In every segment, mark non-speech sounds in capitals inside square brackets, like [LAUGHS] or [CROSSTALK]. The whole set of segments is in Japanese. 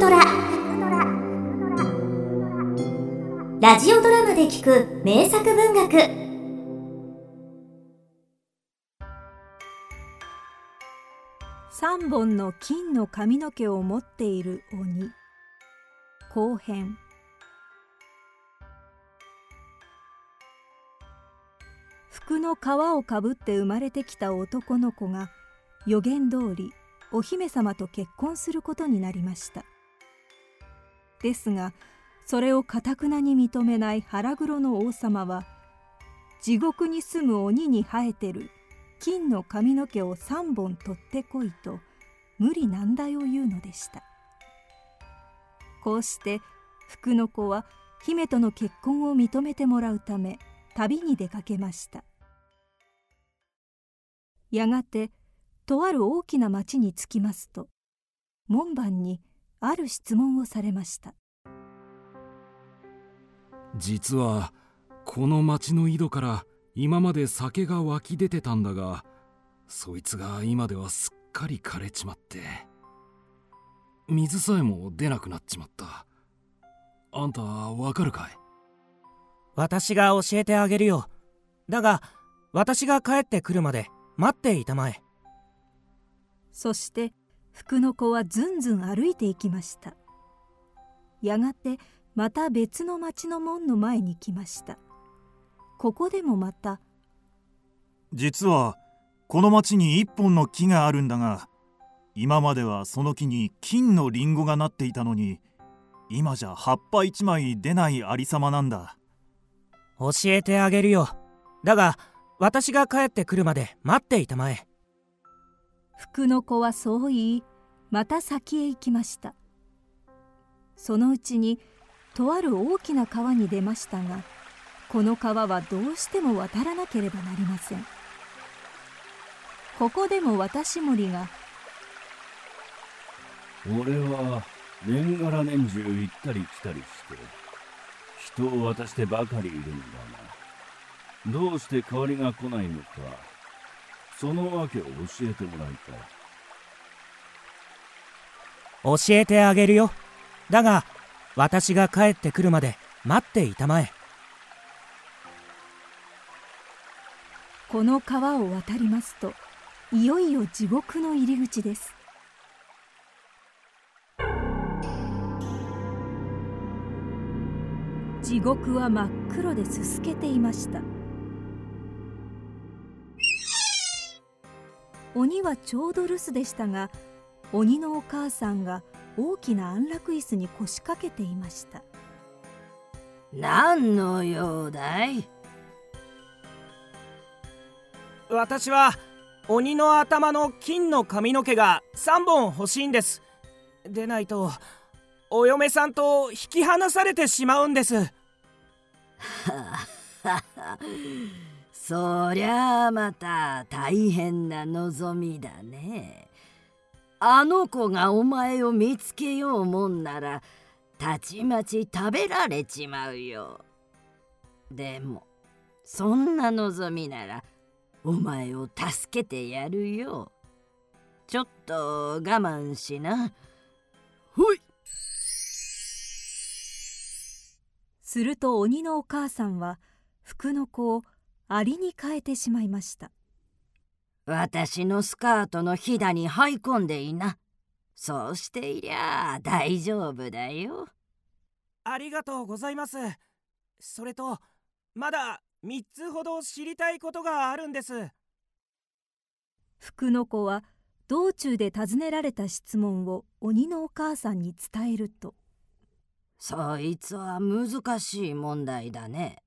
トラ。ラジオドラマで聞く名作文学。3本の金の髪の毛を持っている鬼。後編。服の皮をかぶって生まれてきた男の子が予言通りお姫様と結婚することになりました。ですがそれをかたくなに認めない腹黒の王様は地獄に住む鬼に生えてる金の髪の毛を3本取ってこいと無理難題を言うのでした。こうして福の子は姫との結婚を認めてもらうため旅に出かけました。やがてとある大きな町に着きますと門番にある質問をされました。実はこの町の井戸から今まで酒が湧き出てたんだがそいつが今ではすっかり枯れちまって水さえも出なくなっちまった。あんたわかるかい？私が教えてあげるよ。だが私が帰ってくるまで待っていたまえ。そして福の子はずんずん歩いていきました。やがてまた別の町の門の前に来ました。ここでもまた実はこの町に一本の木があるんだが今まではその木に金のリンゴがなっていたのに今じゃ葉っぱ一枚出ないありさまなんだ。教えてあげるよ。だが私が帰ってくるまで待っていたまえ福の子はそう言いまた先へ行きました。そのうちにとある大きな川に出ましたがこの川はどうしても渡らなければなりません。ここでも渡し森が俺は年がら年中行ったり来たりして人を渡してばかりいるんだがどうして代わりが来ないのかその訳を教えてもらいたい。教えてあげるよ。だが私が帰ってくるまで待っていたまえ。この川を渡りますといよいよ地獄の入り口です。地獄は真っ黒ですすけていました鬼はちょうど留守でしたが鬼のお母さんが大きな安楽椅子に腰掛けていました。何の用だい？私は鬼の頭の金の髪の毛が3本欲しいんです。でないとお嫁さんと引き離されてしまうんです [LAUGHS] そりゃあまた大変な望みだね。あの子がお前を見つけようもんならたちまち食べられちまうよ。でもそんな望みならお前を助けてやるよ。ちょっと我慢しな。ほい。すると鬼のお母さんは服の子をアリに変えてしまいました。私のスカートのひだに這い込んでいな。そうしていりゃ大丈夫だよ。ありがとうございます。それとまだ3つほど知りたいことがあるんです。福の子は道中で尋ねられた質問を鬼のお母さんに伝えると。そいつは難しい問題だね。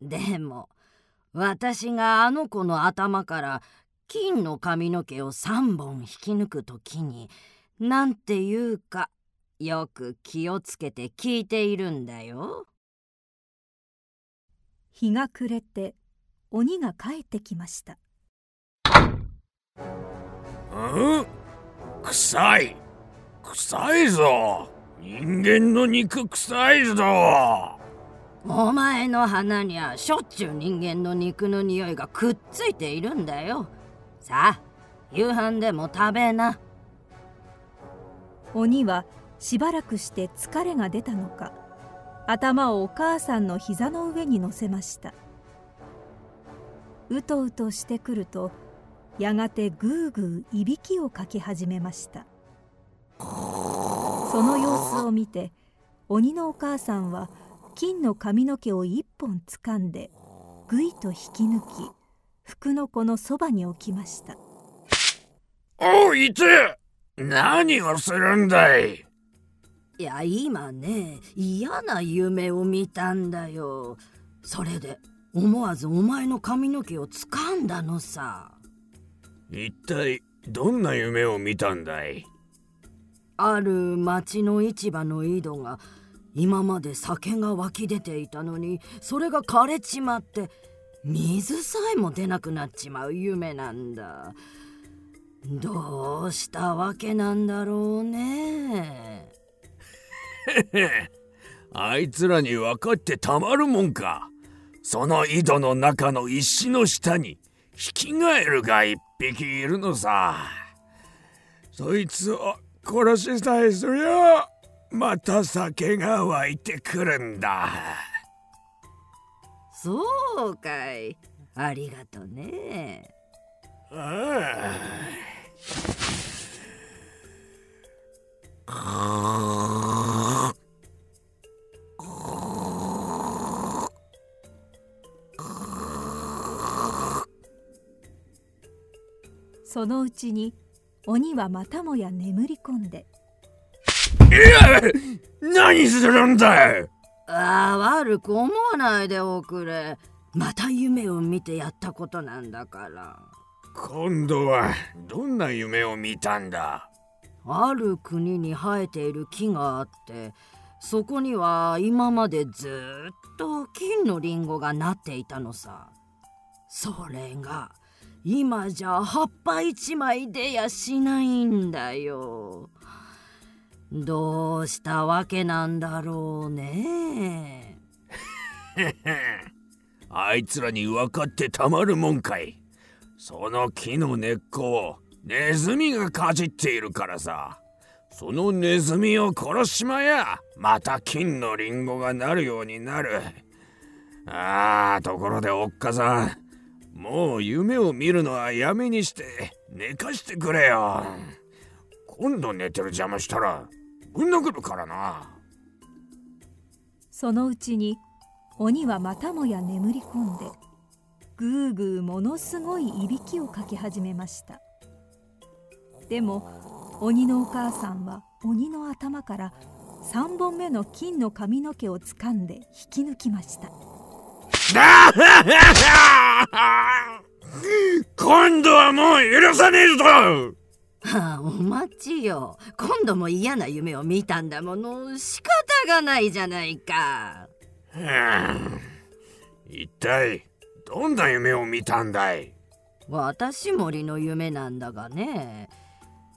でも私があの子の頭から金の髪の毛を3本引き抜くときに何て言うかよく気をつけて聞いているんだよ。日が暮れて鬼が帰ってきました。うん？臭い臭いぞ人間の肉臭いぞお前の鼻にはしょっちゅう人間の肉の匂いがくっついているんだよ。さあ夕飯でも食べな。鬼はしばらくして疲れが出たのか頭をお母さんの膝の上に乗せました。うとうとしてくるとやがてぐーぐーいびきをかき始めました。その様子を見て鬼のお母さんは金の髪の毛を一本つかんでぐいと引き抜き福の子のそばに置きました。おいて何をするんだい？いや今ね嫌な夢を見たんだよ。それで思わずお前の髪の毛を掴んだのさ。一体どんな夢を見たんだい？ある町の市場の井戸が今まで酒が湧き出ていたのにそれが枯れちまって水さえも出なくなっちまう夢なんだ。どうしたわけなんだろうね。[LAUGHS] あいつらに分かってたまるもんか。その井戸の中の石の下にヒキガエルが一匹いるのさ。そいつを殺しさえすりゃまた酒が湧いてくるんだ。そうかい。ありがとね。ああそのうちに鬼はまたもや眠り込んで何するんだい？ああ悪く思わないでおくれ。また夢を見てやったことなんだから。今度はどんな夢を見たんだ？ある国に生えている木があってそこには今までずっと金のリンゴがなっていたのさ。それが今じゃ葉っぱ一枚出やしないんだよどうしたわけなんだろうね。[LAUGHS] あいつらに分かってたまるもんかい。その木の根っこをネズミがかじっているからさ。そのネズミを殺しまやまた金のリンゴがなるようになる。ああところでおっかさん。もう夢を見るのはやめにして寝かしてくれよ。今度寝てる邪魔したらぶん殴るからな。そのうちに鬼はまたもや眠り込んでぐーぐーものすごいいびきをかき始めました。でも鬼のお母さんは鬼の頭から3本目の金の髪の毛をつかんで引き抜きました。今度はもう許さねえぞはあ、お待ちよ。今度も嫌な夢を見たんだもの。仕方がないじゃないか。一体どんな夢を見たんだい？私森の夢なんだがね。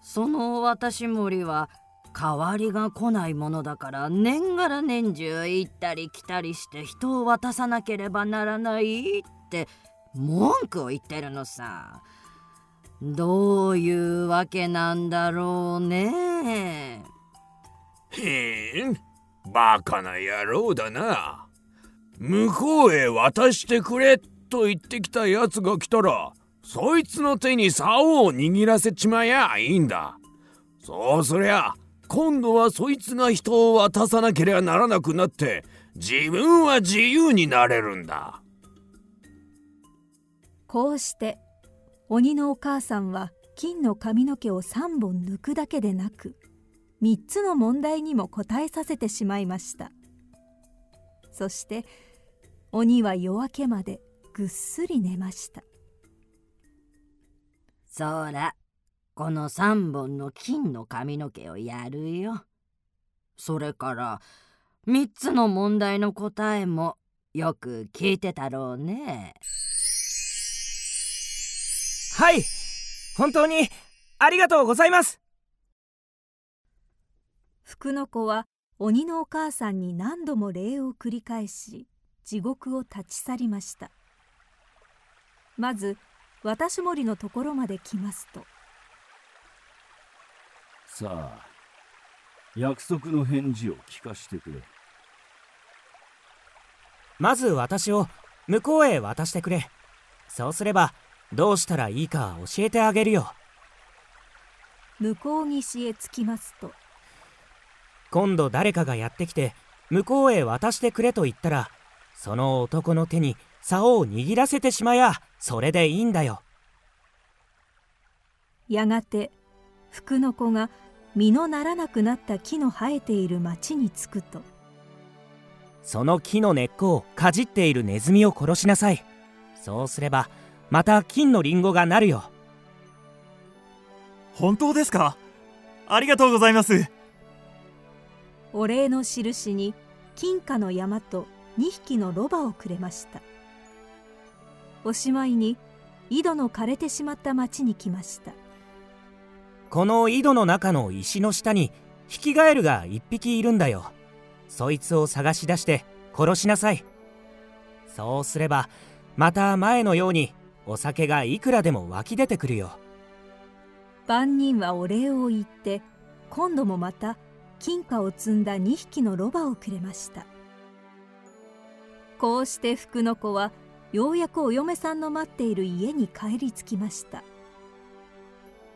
その私森は代わりが来ないものだから年がら年中行ったり来たりして人を渡さなければならないって文句を言ってるのさどういうわけなんだろうね。へんバカな野郎だな。向こうへ渡してくれと言ってきたやつが来たらそいつの手に竿を握らせちまやいいんだ。そうすりゃ今度はそいつが人を渡さなければならなくなって自分は自由になれるんだ。こうして鬼のお母さんは金の髪の毛を3本抜くだけでなく3つの問題にも答えさせてしまいました。そして鬼は夜明けまでぐっすり寝ました。そらこの3本の金の髪の毛をやるよ。それから3つの問題の答えもよく聞いてたろうね。はい。本当にありがとうございます。福の子は鬼のお母さんに何度も礼を繰り返し地獄を立ち去りました。まず私森のところまで来ますと。さあ約束の返事を聞かしてくれ。まず私を向こうへ渡してくれ。そうすればどうしたらいいか教えてあげるよ。向こう岸へ着きますと。今度誰かがやってきて向こうへ渡してくれと言ったらその男の手に竿を握らせてしまや。それでいいんだよ。やがて福の子が実のならなくなった木の生えている町に着くと。その木の根っこをかじっているネズミを殺しなさい。そうすればまた金のリンゴがなるよ。本当ですか？ありがとうございます。お礼の印に金貨の山と2匹のロバをくれました。おしまいに井戸の枯れてしまった町に来ました。この井戸の中の石の下にヒキガエルが一匹いるんだよ。そいつを探し出して殺しなさい。そうすればまた前のようにお酒がいくらでも湧き出てくるよ。万人はお礼を言って今度もまた金貨を積んだ2匹のロバをくれました。こうして福の子はようやくお嫁さんの待っている家に帰り着きました。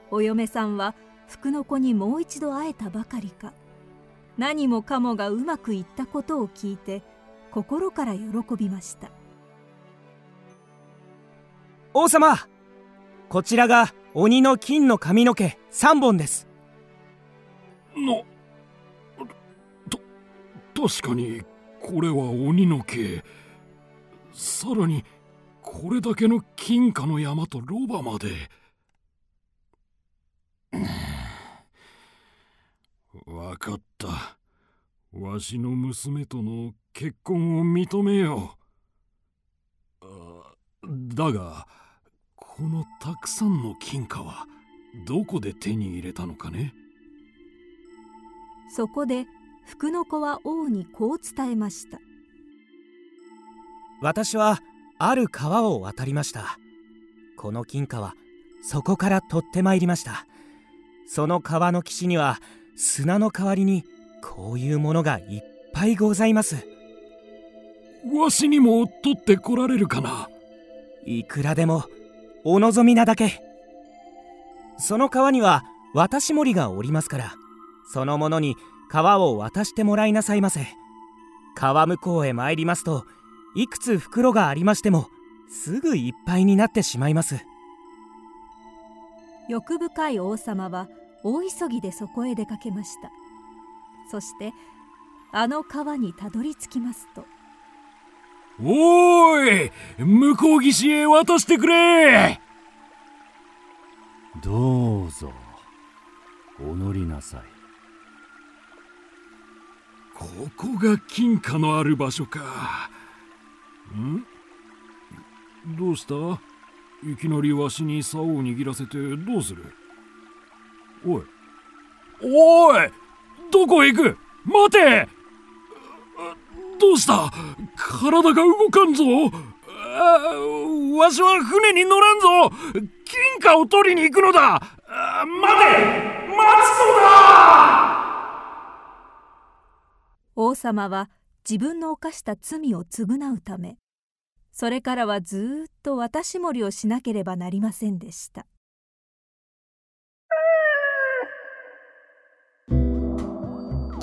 お嫁さんは福の子にもう一度会えたばかりか何もかもがうまくいったことを聞いて心から喜びました。王様こちらが鬼の金の髪の毛3本です。のと確かにこれは鬼の毛。さらにこれだけの金貨の山とロバまで。わかった。わしの娘との結婚を認めよう。だがこのたくさんの金貨はどこで手に入れたのかね？そこで福の子は王にこう伝えました。私はある川を渡りました。この金貨はそこから取ってまいりました。その川の岸には砂の代わりにこういうものがいっぱいございます。わしにも取ってこられるかな？いくらでもお望みなだけ。その川には渡し森がおりますからその者に川を渡してもらいなさいませ。川向こうへ参りますといくつ袋がありましてもすぐいっぱいになってしまいます。欲深い王様は大急ぎでそこへ出かけました。そしてあの川にたどり着きますとおーい向こう岸へ渡してくれ。どうぞお乗りなさい。ここが金貨のある場所か。ん？どうした？いきなりわしに竿を握らせてどうする？おい。おいどこへ行く？待てどうした。体が動かんぞ。あわしは船に乗らんぞ。金貨を取りに行くのだ。待て。待つのだ。王様は自分の犯した罪を償うためそれからはずっと渡し盛りをしなければなりませんでした。